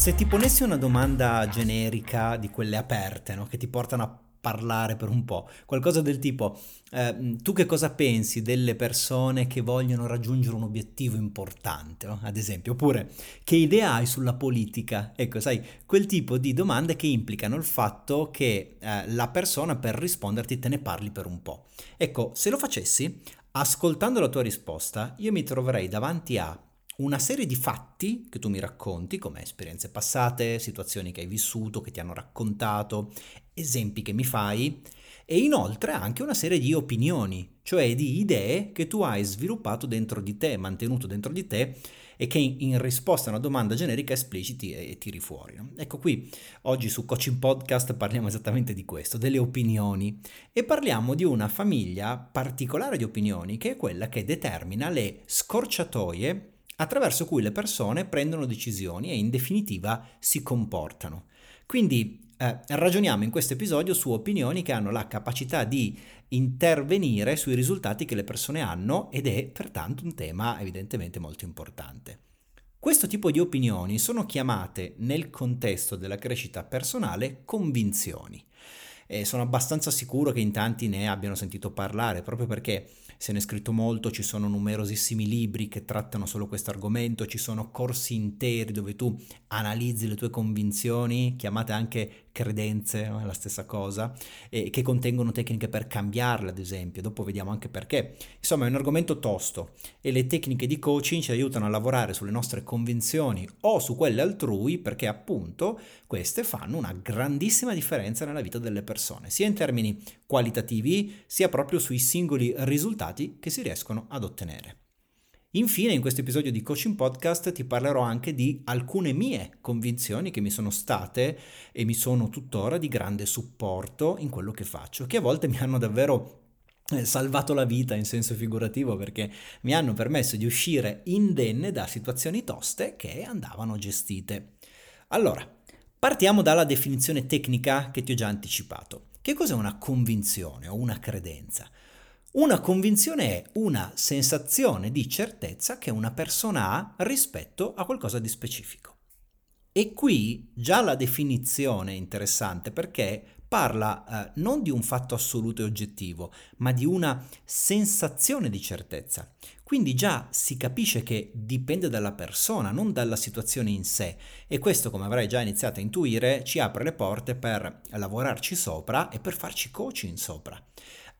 Se ti ponessi una domanda generica di quelle aperte, no? che ti portano a parlare per un po', qualcosa del tipo, eh, tu che cosa pensi delle persone che vogliono raggiungere un obiettivo importante, no? ad esempio, oppure che idea hai sulla politica? Ecco, sai, quel tipo di domande che implicano il fatto che eh, la persona per risponderti te ne parli per un po'. Ecco, se lo facessi, ascoltando la tua risposta, io mi troverei davanti a una serie di fatti che tu mi racconti, come esperienze passate, situazioni che hai vissuto, che ti hanno raccontato, esempi che mi fai, e inoltre anche una serie di opinioni, cioè di idee che tu hai sviluppato dentro di te, mantenuto dentro di te e che in, risposta a una domanda generica espliciti e, tiri fuori. No? Ecco qui, oggi su Coaching Podcast parliamo esattamente di questo, delle opinioni e parliamo di una famiglia particolare di opinioni che è quella che determina le scorciatoie attraverso cui le persone prendono decisioni e in definitiva si comportano. Quindi eh, ragioniamo in questo episodio su opinioni che hanno la capacità di intervenire sui risultati che le persone hanno ed è pertanto un tema evidentemente molto importante. Questo tipo di opinioni sono chiamate nel contesto della crescita personale convinzioni. E sono abbastanza sicuro che in tanti ne abbiano sentito parlare proprio perché se ne è scritto molto, ci sono numerosissimi libri che trattano solo questo argomento, ci sono corsi interi dove tu analizzi le tue convinzioni, chiamate anche credenze, è la stessa cosa, e che contengono tecniche per cambiarle, ad esempio. Dopo vediamo anche perché. Insomma, è un argomento tosto e le tecniche di coaching ci aiutano a lavorare sulle nostre convinzioni o su quelle altrui perché appunto queste fanno una grandissima differenza nella vita delle persone, sia in termini qualitativi, sia proprio sui singoli risultati che si riescono ad ottenere. Infine, in questo episodio di Coaching Podcast ti parlerò anche di alcune mie convinzioni che mi sono state e mi sono tuttora di grande supporto in quello che faccio, che a volte mi hanno davvero eh, salvato la vita in senso figurativo perché mi hanno permesso di uscire indenne da situazioni toste che andavano gestite. Allora, partiamo dalla definizione tecnica che ti ho già anticipato. Che cos'è una convinzione o una credenza? Una convinzione è una sensazione di certezza che una persona ha rispetto a qualcosa di specifico. E qui già la definizione è interessante perché parla eh, non di un fatto assoluto e oggettivo, ma di una sensazione di certezza. Quindi già si capisce che dipende dalla persona, non dalla situazione in sé. E questo, come avrai già iniziato a intuire, ci apre le porte per lavorarci sopra e per farci coaching sopra.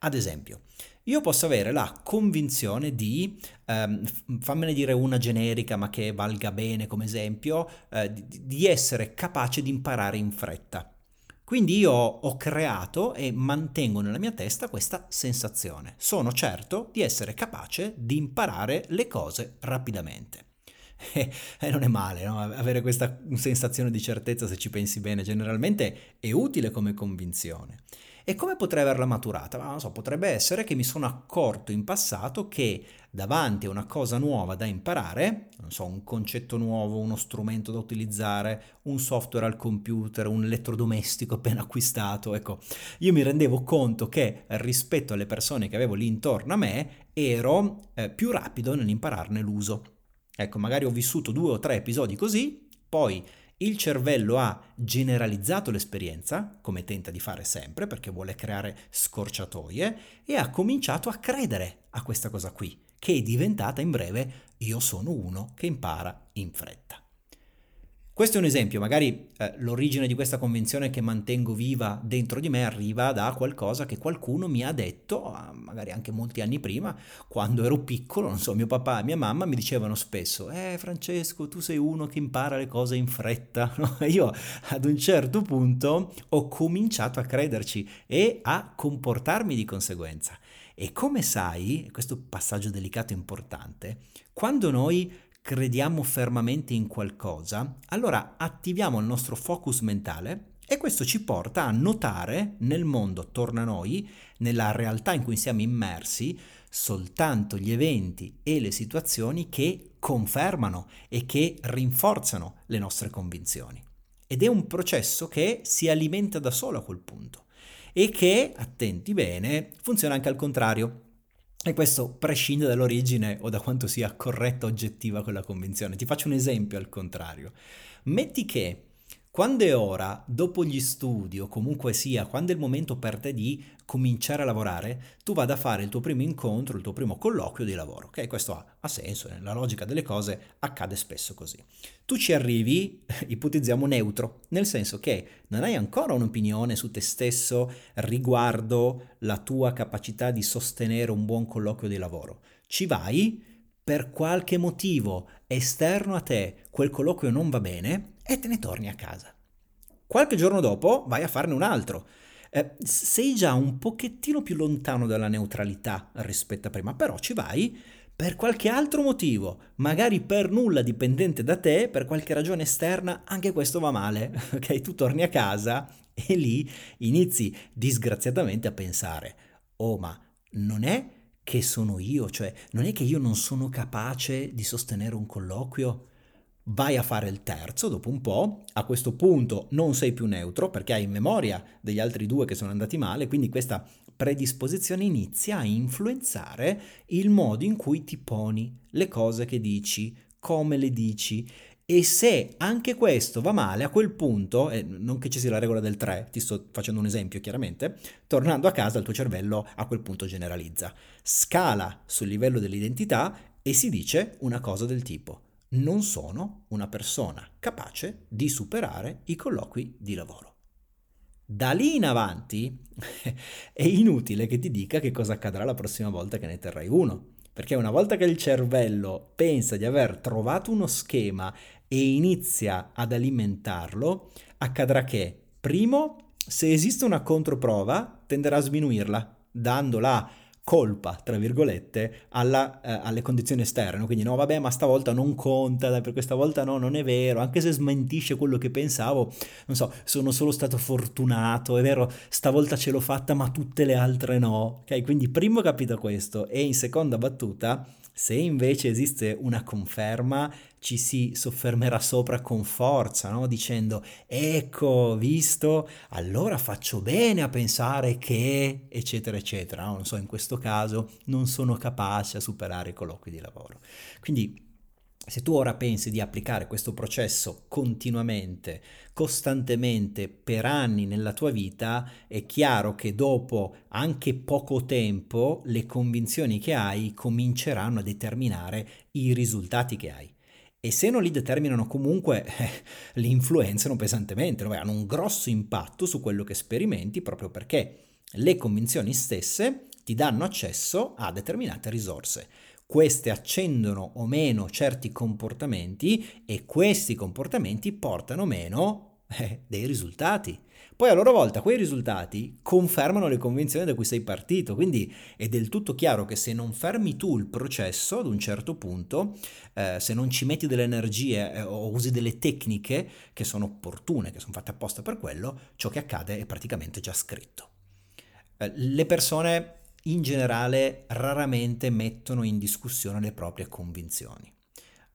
Ad esempio, io posso avere la convinzione di, ehm, fammene dire una generica ma che valga bene come esempio, eh, di, essere capace di imparare in fretta. Quindi io ho creato e mantengo nella mia testa questa sensazione. Sono certo di essere capace di imparare le cose rapidamente. E eh, non è male no? avere questa sensazione di certezza se ci pensi bene, generalmente è utile come convinzione. E come potrei averla maturata? Ma non so, potrebbe essere che mi sono accorto in passato che davanti a una cosa nuova da imparare, non so, un concetto nuovo, uno strumento da utilizzare, un software al computer, un elettrodomestico appena acquistato, ecco, io mi rendevo conto che rispetto alle persone che avevo lì intorno a me ero eh, più rapido nell'impararne l'uso. Ecco, magari ho vissuto due o tre episodi così, poi il cervello ha generalizzato l'esperienza, come tenta di fare sempre perché vuole creare scorciatoie, e ha cominciato a credere a questa cosa qui, che è diventata in breve io sono uno che impara in fretta. Questo è un esempio, magari eh, l'origine di questa convinzione che mantengo viva dentro di me arriva da qualcosa che qualcuno mi ha detto, ah, magari anche molti anni prima, quando ero piccolo, non so, mio papà e mia mamma mi dicevano spesso, eh Francesco, tu sei uno che impara le cose in fretta. No? Io ad un certo punto ho cominciato a crederci e a comportarmi di conseguenza. E come sai, questo passaggio delicato e importante, quando noi crediamo fermamente in qualcosa, allora attiviamo il nostro focus mentale e questo ci porta a notare nel mondo attorno a noi, nella realtà in cui siamo immersi, soltanto gli eventi e le situazioni che confermano e che rinforzano le nostre convinzioni. Ed è un processo che si alimenta da solo a quel punto e che, attenti bene, funziona anche al contrario. E questo prescinde dall'origine o da quanto sia corretta oggettiva quella convinzione. Ti faccio un esempio al contrario. Metti che quando è ora, dopo gli studi o comunque sia, quando è il momento per te di cominciare a lavorare, tu vada a fare il tuo primo incontro, il tuo primo colloquio di lavoro. Ok, questo ha, ha senso, nella logica delle cose accade spesso così. Tu ci arrivi, ipotizziamo neutro, nel senso che non hai ancora un'opinione su te stesso riguardo la tua capacità di sostenere un buon colloquio di lavoro. Ci vai per qualche motivo esterno a te, quel colloquio non va bene e te ne torni a casa. Qualche giorno dopo vai a farne un altro. Eh, sei già un pochettino più lontano dalla neutralità rispetto a prima, però ci vai per qualche altro motivo, magari per nulla dipendente da te, per qualche ragione esterna, anche questo va male, ok? Tu torni a casa e lì inizi disgraziatamente a pensare, oh ma non è che sono io, cioè non è che io non sono capace di sostenere un colloquio? Vai a fare il terzo dopo un po', a questo punto non sei più neutro perché hai in memoria degli altri due che sono andati male, quindi questa predisposizione inizia a influenzare il modo in cui ti poni, le cose che dici, come le dici. E se anche questo va male, a quel punto, eh, non che ci sia la regola del 3, ti sto facendo un esempio chiaramente, tornando a casa il tuo cervello a quel punto generalizza, scala sul livello dell'identità e si dice una cosa del tipo non sono una persona capace di superare i colloqui di lavoro. Da lì in avanti è inutile che ti dica che cosa accadrà la prossima volta che ne terrai uno, perché una volta che il cervello pensa di aver trovato uno schema e inizia ad alimentarlo, accadrà che, primo, se esiste una controprova, tenderà a sminuirla, dandola colpa, tra virgolette, alla, eh, alle condizioni esterne. Quindi no, vabbè, ma stavolta non conta, per questa volta no, non è vero, anche se smentisce quello che pensavo, non so, sono solo stato fortunato, è vero, stavolta ce l'ho fatta, ma tutte le altre no. Ok, quindi primo capito questo e in seconda battuta se invece esiste una conferma, ci si soffermerà sopra con forza, no? dicendo ecco, visto, allora faccio bene a pensare che, eccetera, eccetera. No? Non so, in questo caso non sono capace a superare i colloqui di lavoro. Quindi se tu ora pensi di applicare questo processo continuamente, costantemente, per anni nella tua vita, è chiaro che dopo anche poco tempo le convinzioni che hai cominceranno a determinare i risultati che hai. E se non li determinano comunque, eh, li influenzano pesantemente, hanno un grosso impatto su quello che sperimenti proprio perché le convinzioni stesse ti danno accesso a determinate risorse. Queste accendono o meno certi comportamenti e questi comportamenti portano o meno eh, dei risultati. Poi a loro volta quei risultati confermano le convinzioni da cui sei partito, quindi è del tutto chiaro che se non fermi tu il processo ad un certo punto, eh, se non ci metti delle energie eh, o usi delle tecniche che sono opportune, che sono fatte apposta per quello, ciò che accade è praticamente già scritto. Eh, le persone in generale raramente mettono in discussione le proprie convinzioni.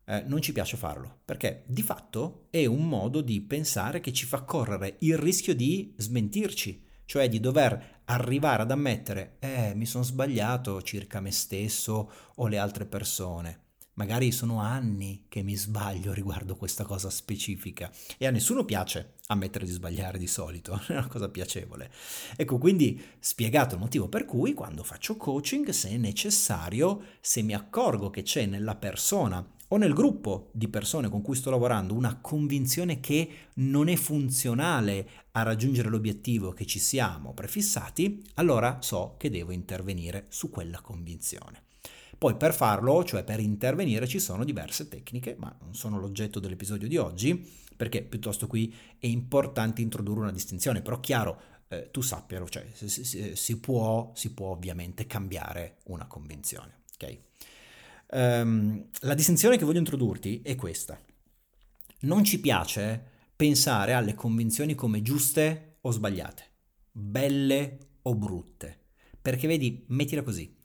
Eh, non ci piace farlo perché di fatto è un modo di pensare che ci fa correre il rischio di smentirci, cioè di dover arrivare ad ammettere eh mi sono sbagliato circa me stesso o le altre persone Magari sono anni che mi sbaglio riguardo questa cosa specifica e a nessuno piace ammettere di sbagliare di solito, è una cosa piacevole. Ecco, quindi spiegato il motivo per cui quando faccio coaching, se è necessario, se mi accorgo che c'è nella persona o nel gruppo di persone con cui sto lavorando una convinzione che non è funzionale a raggiungere l'obiettivo che ci siamo prefissati, allora so che devo intervenire su quella convinzione. Poi per farlo, cioè per intervenire, ci sono diverse tecniche, ma non sono l'oggetto dell'episodio di oggi, perché piuttosto qui è importante introdurre una distinzione, però chiaro, eh, tu sappialo, cioè si, si, si, può, si, può, ovviamente cambiare una convinzione. Okay? Um, la distinzione che voglio introdurti è questa. Non ci piace pensare alle convinzioni come giuste o sbagliate, belle o brutte, perché vedi, mettila così,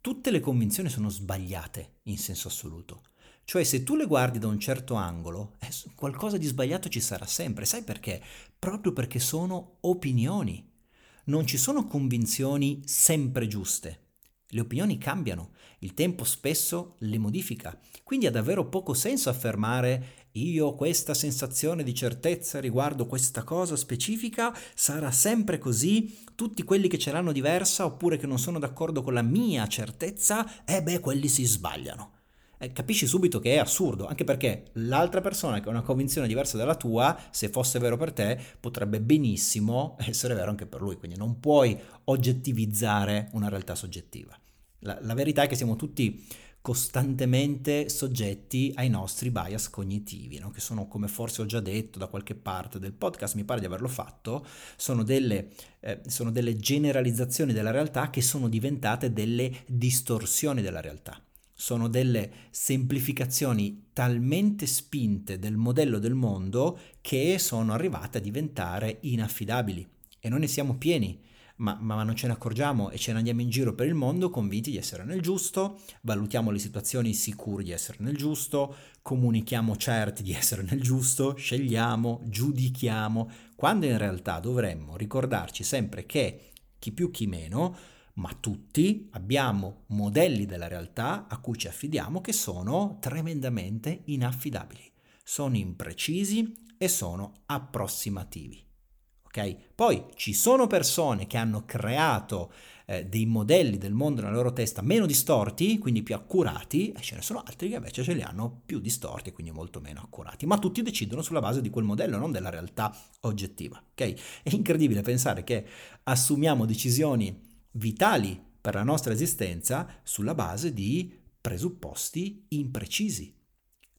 tutte le convinzioni sono sbagliate in senso assoluto. Cioè se tu le guardi da un certo angolo, eh, qualcosa di sbagliato ci sarà sempre. Sai perché? Proprio perché sono opinioni. Non ci sono convinzioni sempre giuste. Le opinioni cambiano, il tempo spesso le modifica, quindi ha davvero poco senso affermare io ho questa sensazione di certezza riguardo questa cosa specifica, sarà sempre così, tutti quelli che ce l'hanno diversa oppure che non sono d'accordo con la mia certezza, eh beh, quelli si sbagliano. Eh, capisci subito che è assurdo, anche perché l'altra persona che ha una convinzione diversa dalla tua, se fosse vero per te, potrebbe benissimo essere vero anche per lui, quindi non puoi oggettivizzare una realtà soggettiva. La, la verità è che siamo tutti costantemente soggetti ai nostri bias cognitivi, no? che sono, come forse ho già detto da qualche parte del podcast, mi pare di averlo fatto, sono delle, eh, sono delle generalizzazioni della realtà che sono diventate delle distorsioni della realtà. Sono delle semplificazioni talmente spinte del modello del mondo che sono arrivate a diventare inaffidabili. E noi ne siamo pieni. Ma, ma, non ce ne accorgiamo e ce ne andiamo in giro per il mondo convinti di essere nel giusto, valutiamo le situazioni sicuri di essere nel giusto, comunichiamo certi di essere nel giusto, scegliamo, giudichiamo, quando in realtà dovremmo ricordarci sempre che chi più chi meno, ma tutti abbiamo modelli della realtà a cui ci affidiamo che sono tremendamente inaffidabili, sono imprecisi e sono approssimativi. Okay? Poi ci sono persone che hanno creato eh, dei modelli del mondo nella loro testa meno distorti, quindi più accurati, e ce ne sono altri che invece ce li hanno più distorti, quindi molto meno accurati. Ma tutti decidono sulla base di quel modello, non della realtà oggettiva. Okay? È incredibile pensare che assumiamo decisioni vitali per la nostra esistenza sulla base di presupposti imprecisi.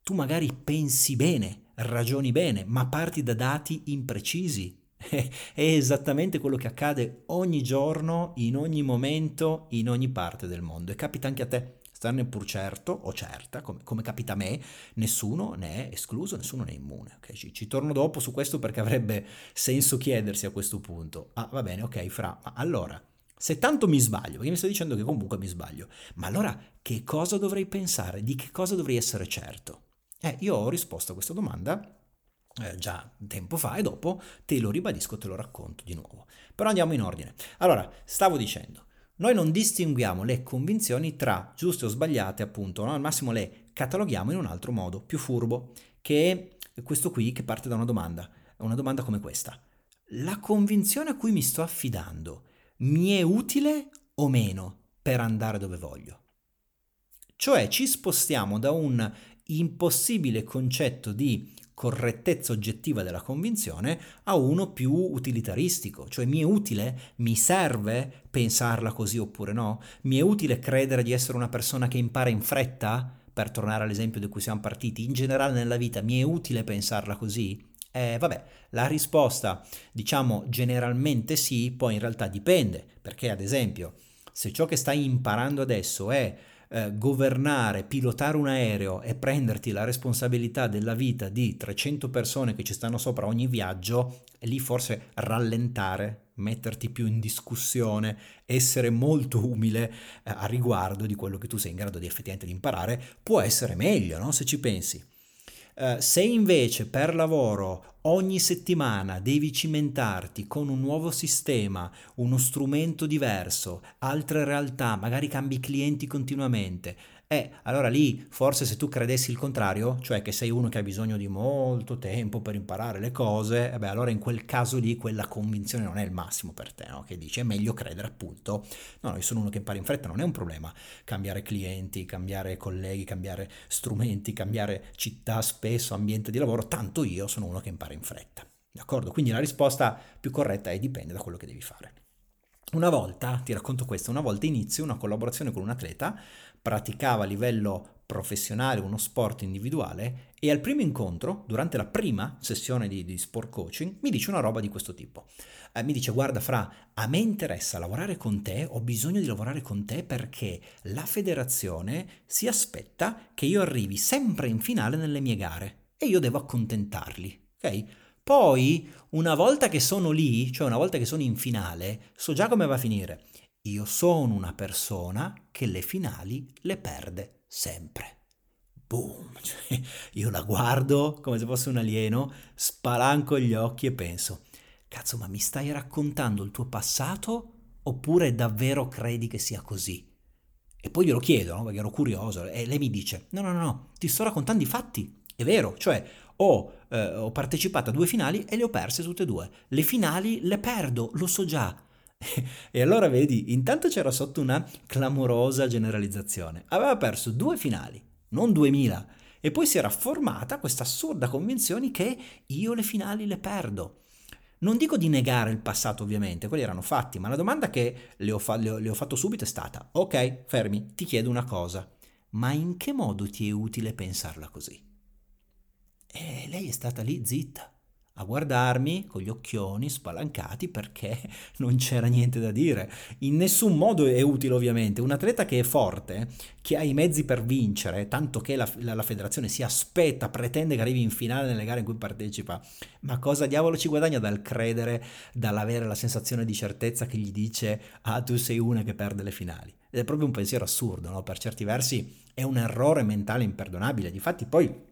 Tu magari pensi bene, ragioni bene, ma parti da dati imprecisi, è esattamente quello che accade ogni giorno, in ogni momento, in ogni parte del mondo e capita anche a te. Starne pur certo o certa, come, come, capita a me, nessuno ne è escluso, nessuno ne è immune. Okay? Ci, ci, torno dopo su questo perché avrebbe senso chiedersi a questo punto. Ah, va bene, ok, Fra, ma allora, se tanto mi sbaglio, perché mi stai dicendo che comunque mi sbaglio, ma allora che cosa dovrei pensare? Di che cosa dovrei essere certo? Eh, io ho risposto a questa domanda eh, già tempo fa e dopo te lo ribadisco, te lo racconto di nuovo. Però andiamo in ordine. Allora, stavo dicendo, noi non distinguiamo le convinzioni tra giuste o sbagliate, appunto, no? al massimo le cataloghiamo in un altro modo, più furbo, che è questo qui che parte da una domanda, una domanda come questa. La convinzione a cui mi sto affidando mi è utile o meno per andare dove voglio? Cioè ci spostiamo da un impossibile concetto di correttezza oggettiva della convinzione a uno più utilitaristico, cioè mi è utile, mi serve pensarla così oppure no? Mi è utile credere di essere una persona che impara in fretta? Per tornare all'esempio da cui siamo partiti, in generale nella vita mi è utile pensarla così? Eh, vabbè, la risposta, diciamo generalmente sì, poi in realtà dipende, perché ad esempio, se ciò che stai imparando adesso è eh, governare, pilotare un aereo e prenderti la responsabilità della vita di 300 persone che ci stanno sopra ogni viaggio, lì forse rallentare, metterti più in discussione, essere molto umile eh, a riguardo di quello che tu sei in grado di effettivamente di imparare, può essere meglio, no? Se ci pensi. Uh, se invece per lavoro ogni settimana devi cimentarti con un nuovo sistema, uno strumento diverso, altre realtà, magari cambi clienti continuamente, eh, allora lì forse se tu credessi il contrario, cioè che sei uno che ha bisogno di molto tempo per imparare le cose, eh beh, allora in quel caso lì quella convinzione non è il massimo per te, no? Che dici è meglio credere appunto, no, io sono uno che impara in fretta, non è un problema cambiare clienti, cambiare colleghi, cambiare strumenti, cambiare città spesso, ambiente di lavoro, tanto io sono uno che impara in fretta. D'accordo? Quindi la risposta più corretta è dipende da quello che devi fare. Una volta, ti racconto questo, una volta inizio una collaborazione con un atleta, praticava a livello professionale uno sport individuale e al primo incontro, durante la prima sessione di, di sport coaching, mi dice una roba di questo tipo. Eh, mi dice guarda Fra, a me interessa lavorare con te, ho bisogno di lavorare con te perché la federazione si aspetta che io arrivi sempre in finale nelle mie gare e io devo accontentarli, ok? Poi, una volta che sono lì, cioè una volta che sono in finale, so già come va a finire. Io sono una persona che le finali le perde sempre. Boom! Cioè, io la guardo come se fosse un alieno, spalanco gli occhi e penso, cazzo, ma mi stai raccontando il tuo passato oppure davvero credi che sia così? E poi glielo chiedo, no? perché ero curioso, e lei mi dice, no, no, no, no, ti sto raccontando i fatti, è vero, cioè ho, eh, ho partecipato a due finali e le ho perse tutte e due. Le finali le perdo, lo so già. e allora vedi, intanto c'era sotto una clamorosa generalizzazione. Aveva perso due finali, non 2000, e poi si era formata questa assurda convinzione che io le finali le perdo. Non dico di negare il passato ovviamente, quelli erano fatti, ma la domanda che le ho, fa- le ho, le ho fatto subito è stata, ok, fermi, ti chiedo una cosa, ma in che modo ti è utile pensarla così? E lei è stata lì zitta a guardarmi con gli occhioni spalancati perché non c'era niente da dire. In nessun modo è utile ovviamente. Un atleta che è forte, che ha i mezzi per vincere, tanto che la, la, la, federazione si aspetta, pretende che arrivi in finale nelle gare in cui partecipa, ma cosa diavolo ci guadagna dal credere, dall'avere la sensazione di certezza che gli dice ah tu sei una che perde le finali? Ed è proprio un pensiero assurdo, no? Per certi versi è un errore mentale imperdonabile. Difatti poi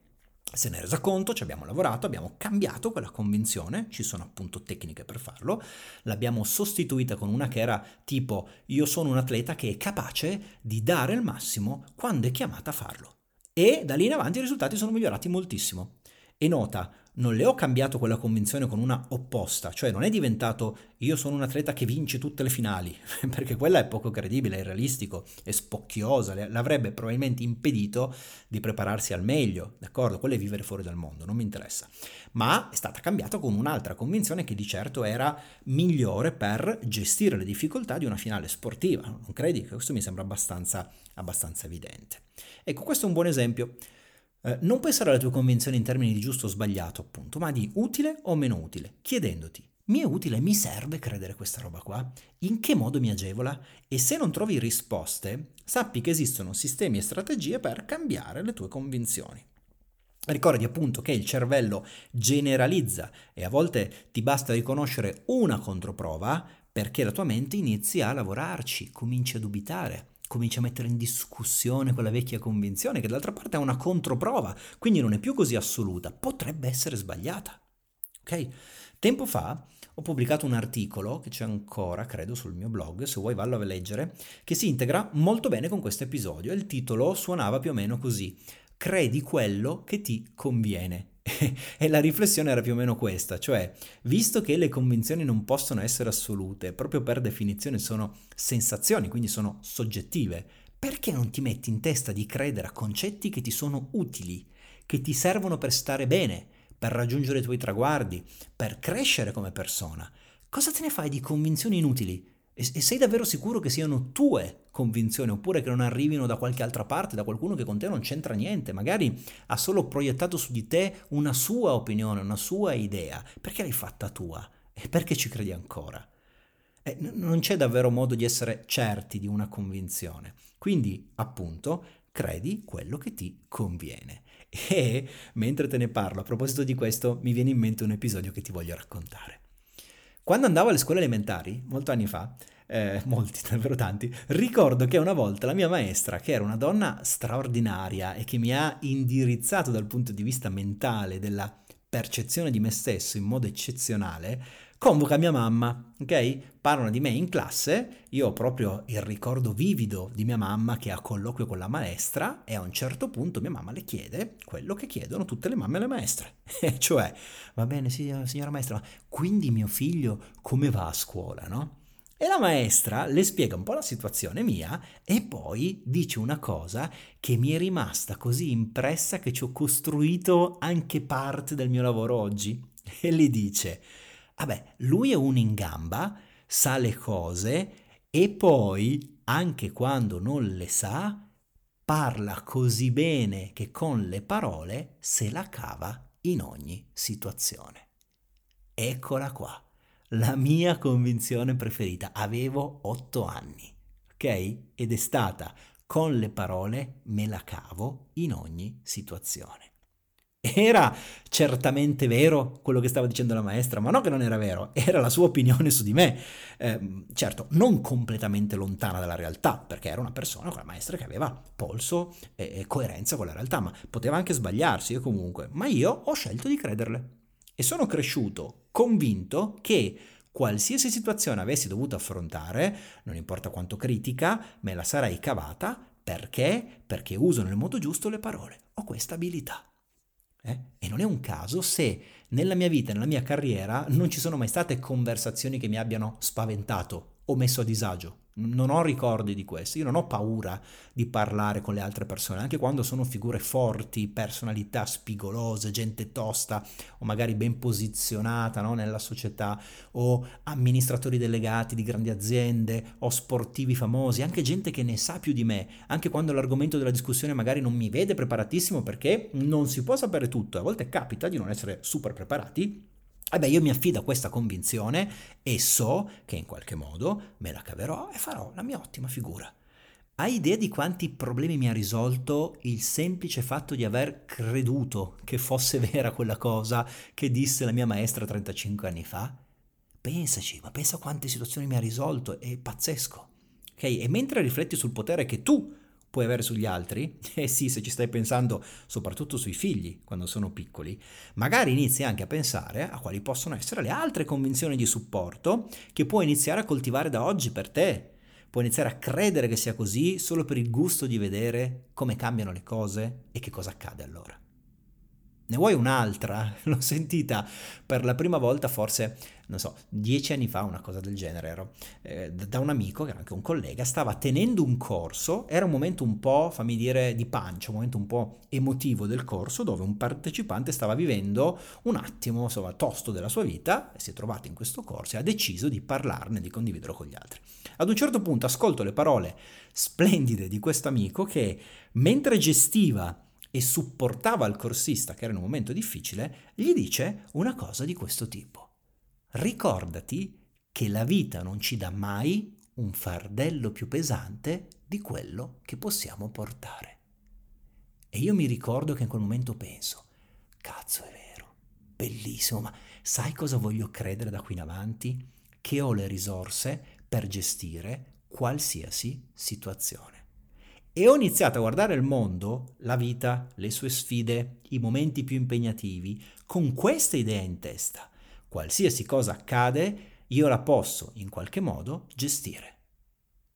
se ne è resa conto, ci abbiamo lavorato, abbiamo cambiato quella convinzione, ci sono appunto tecniche per farlo, l'abbiamo sostituita con una che era tipo io sono un atleta che è capace di dare il massimo quando è chiamata a farlo. E da lì in avanti i risultati sono migliorati moltissimo. E nota, non le ho cambiato quella convinzione con una opposta, cioè non è diventato io sono un atleta che vince tutte le finali, perché quella è poco credibile, è irrealistico, è spocchiosa, l'avrebbe probabilmente impedito di prepararsi al meglio, d'accordo? Quello è vivere fuori dal mondo, non mi interessa. Ma è stata cambiata con un'altra convinzione che di certo era migliore per gestire le difficoltà di una finale sportiva, non credi? Questo mi sembra abbastanza, abbastanza evidente. Ecco, questo è un buon esempio. Eh, non pensare alle tue convinzioni in termini di giusto o sbagliato, appunto, ma di utile o meno utile, chiedendoti mi è utile, mi serve credere questa roba qua? In che modo mi agevola? E se non trovi risposte, sappi che esistono sistemi e strategie per cambiare le tue convinzioni. Ricordi appunto che il cervello generalizza e a volte ti basta riconoscere una controprova perché la tua mente inizi a lavorarci, cominci a dubitare comincia a mettere in discussione quella vecchia convinzione che d'altra parte è una controprova, quindi non è più così assoluta, potrebbe essere sbagliata. Ok? Tempo fa ho pubblicato un articolo che c'è ancora, credo, sul mio blog, se vuoi vallo a leggere, che si integra molto bene con questo episodio. Il titolo suonava più o meno così: Credi quello che ti conviene. e la riflessione era più o meno questa, cioè, visto che le convinzioni non possono essere assolute, proprio per definizione sono sensazioni, quindi sono soggettive, perché non ti metti in testa di credere a concetti che ti sono utili, che ti servono per stare bene, per raggiungere i tuoi traguardi, per crescere come persona? Cosa te ne fai di convinzioni inutili? E, e sei davvero sicuro che siano tue convinzioni oppure che non arrivino da qualche altra parte, da qualcuno che con te non c'entra niente, magari ha solo proiettato su di te una sua opinione, una sua idea. Perché l'hai fatta tua? E perché ci credi ancora? Eh, non c'è davvero modo di essere certi di una convinzione. Quindi, appunto, credi quello che ti conviene. E mentre te ne parlo, a proposito di questo, mi viene in mente un episodio che ti voglio raccontare. Quando andavo alle scuole elementari, molti anni fa, eh, molti, davvero tanti, ricordo che una volta la mia maestra, che era una donna straordinaria e che mi ha indirizzato dal punto di vista mentale della percezione di me stesso in modo eccezionale, convoca mia mamma, ok? Parlano di me in classe, io ho proprio il ricordo vivido di mia mamma che ha colloquio con la maestra e a un certo punto mia mamma le chiede quello che chiedono tutte le mamme alle maestre, cioè, va bene signora maestra, quindi mio figlio come va a scuola, no? E la maestra le spiega un po' la situazione mia e poi dice una cosa che mi è rimasta così impressa che ci ho costruito anche parte del mio lavoro oggi. E le dice, Vabbè, lui è uno in gamba, sa le cose e poi, anche quando non le sa, parla così bene che con le parole se la cava in ogni situazione. Eccola qua, la mia convinzione preferita. Avevo otto anni, ok? Ed è stata con le parole me la cavo in ogni situazione. Era certamente vero quello che stava dicendo la maestra, ma no che non era vero, era la sua opinione su di me. Eh, certo, non completamente lontana dalla realtà, perché era una persona, quella maestra, che aveva polso e coerenza con la realtà, ma poteva anche sbagliarsi, io comunque. Ma io ho scelto di crederle. E sono cresciuto convinto che qualsiasi situazione avessi dovuto affrontare, non importa quanto critica, me la sarei cavata perché? Perché uso nel modo giusto le parole. Ho questa abilità. Eh? E non è un caso se nella mia vita, nella mia carriera, non ci sono mai state conversazioni che mi abbiano spaventato o messo a disagio non ho ricordi di questo, io non ho paura di parlare con le altre persone, anche quando sono figure forti, personalità spigolose, gente tosta o magari ben posizionata no, nella società, o amministratori delegati di grandi aziende, o sportivi famosi, anche gente che ne sa più di me, anche quando l'argomento della discussione magari non mi vede preparatissimo perché non si può sapere tutto, a volte capita di non essere super preparati e beh, io mi affido a questa convinzione e so che in qualche modo me la caverò e farò la mia ottima figura. Hai idea di quanti problemi mi ha risolto il semplice fatto di aver creduto che fosse vera quella cosa che disse la mia maestra 35 anni fa? Pensaci, ma pensa quante situazioni mi ha risolto, è pazzesco. Ok? E mentre rifletti sul potere che tu puoi avere sugli altri, eh sì, se ci stai pensando soprattutto sui figli quando sono piccoli, magari inizi anche a pensare a quali possono essere le altre convinzioni di supporto che puoi iniziare a coltivare da oggi per te. Puoi iniziare a credere che sia così solo per il gusto di vedere come cambiano le cose e che cosa accade allora. Ne vuoi un'altra? L'ho sentita per la prima volta forse, non so, dieci anni fa, una cosa del genere, ero eh, da un amico, che era anche un collega, stava tenendo un corso, era un momento un po', fammi dire, di pancia, un momento un po' emotivo del corso, dove un partecipante stava vivendo un attimo, insomma, tosto della sua vita, e si è trovato in questo corso e ha deciso di parlarne, di condividerlo con gli altri. Ad un certo punto ascolto le parole splendide di questo amico che, mentre gestiva e supportava il corsista che era in un momento difficile, gli dice una cosa di questo tipo. Ricordati che la vita non ci dà mai un fardello più pesante di quello che possiamo portare. E io mi ricordo che in quel momento penso, cazzo è vero, bellissimo, ma sai cosa voglio credere da qui in avanti? Che ho le risorse per gestire qualsiasi situazione. E ho iniziato a guardare il mondo, la vita, le sue sfide, i momenti più impegnativi, con questa idea in testa. Qualsiasi cosa accade, io la posso in qualche modo gestire.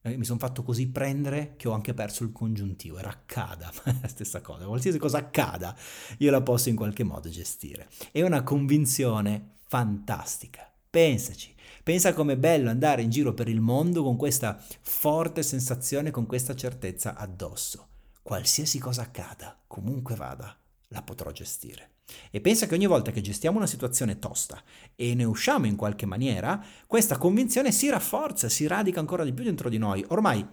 Mi sono fatto così prendere che ho anche perso il congiuntivo, era accada, la stessa cosa, qualsiasi cosa accada, io la posso in qualche modo gestire. È una convinzione fantastica. Pensaci, Pensa com'è bello andare in giro per il mondo con questa forte sensazione, con questa certezza addosso. Qualsiasi cosa accada, comunque vada, la potrò gestire. E pensa che ogni volta che gestiamo una situazione tosta e ne usciamo in qualche maniera, questa convinzione si rafforza, si radica ancora di più dentro di noi. Ormai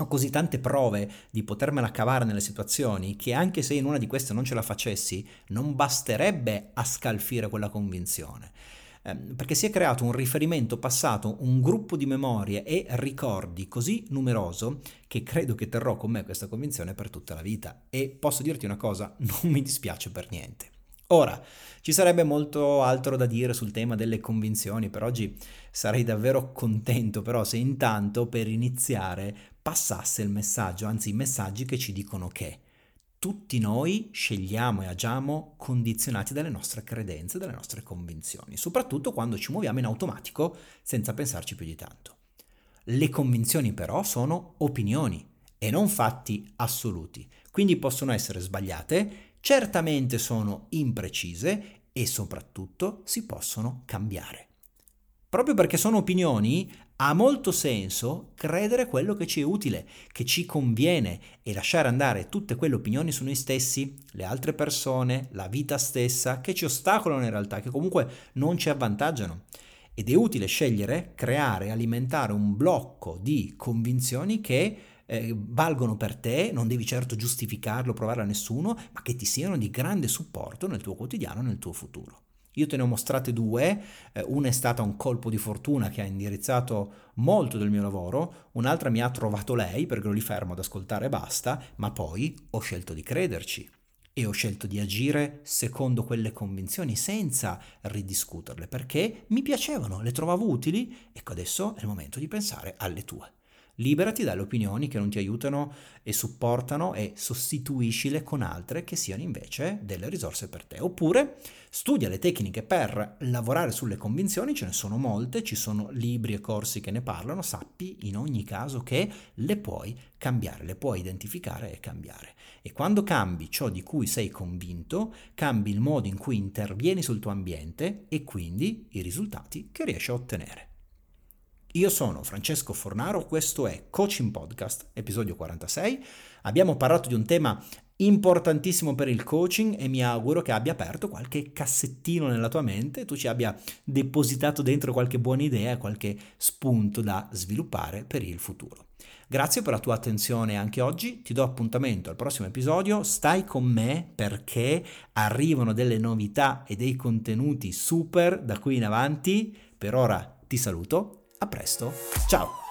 ho così tante prove di potermela cavare nelle situazioni che anche se in una di queste non ce la facessi, non basterebbe a scalfire quella convinzione. Ehm, perché si è creato un riferimento passato, un gruppo di memorie e ricordi così numeroso che credo che terrò con me questa convinzione per tutta la vita. E posso dirti una cosa, non mi dispiace per niente. Ora, ci sarebbe molto altro da dire sul tema delle convinzioni, per oggi sarei davvero contento però se intanto per iniziare passasse il messaggio, anzi i messaggi che ci dicono che tutti noi scegliamo e agiamo condizionati dalle nostre credenze, dalle nostre convinzioni, soprattutto quando ci muoviamo in automatico senza pensarci più di tanto. Le convinzioni però sono opinioni e non fatti assoluti, quindi possono essere sbagliate, certamente sono imprecise e soprattutto si possono cambiare. Proprio perché sono opinioni, ha molto senso credere quello che ci è utile, che ci conviene e lasciare andare tutte quelle opinioni su noi stessi, le altre persone, la vita stessa, che ci ostacolano in realtà, che comunque non ci avvantaggiano. Ed è utile scegliere, creare, alimentare un blocco di convinzioni che eh, valgono per te, non devi certo giustificarlo, provarlo a nessuno, ma che ti siano di grande supporto nel tuo quotidiano, nel tuo futuro. Io te ne ho mostrate due, eh, una è stata un colpo di fortuna che ha indirizzato molto del mio lavoro, un'altra mi ha trovato lei perché ero lì fermo ad ascoltare e basta, ma poi ho scelto di crederci e ho scelto di agire secondo quelle convinzioni senza ridiscuterle perché mi piacevano, le trovavo utili, ecco adesso è il momento di pensare alle tue. Liberati dalle opinioni che non ti aiutano e supportano e sostituiscile con altre che siano invece delle risorse per te. Oppure studia le tecniche per lavorare sulle convinzioni, ce ne sono molte, ci sono libri e corsi che ne parlano, sappi in ogni caso che le puoi cambiare, le puoi identificare e cambiare. E quando cambi ciò di cui sei convinto, cambi il modo in cui intervieni sul tuo ambiente e quindi i risultati che riesci a ottenere. Io sono Francesco Fornaro, questo è Coaching Podcast, episodio 46. Abbiamo parlato di un tema importantissimo per il coaching e mi auguro che abbia aperto qualche cassettino nella tua mente, tu ci abbia depositato dentro qualche buona idea, qualche spunto da sviluppare per il futuro. Grazie per la tua attenzione anche oggi, ti do appuntamento al prossimo episodio, stai con me perché arrivano delle novità e dei contenuti super da qui in avanti. Per ora ti saluto a presto, ciao!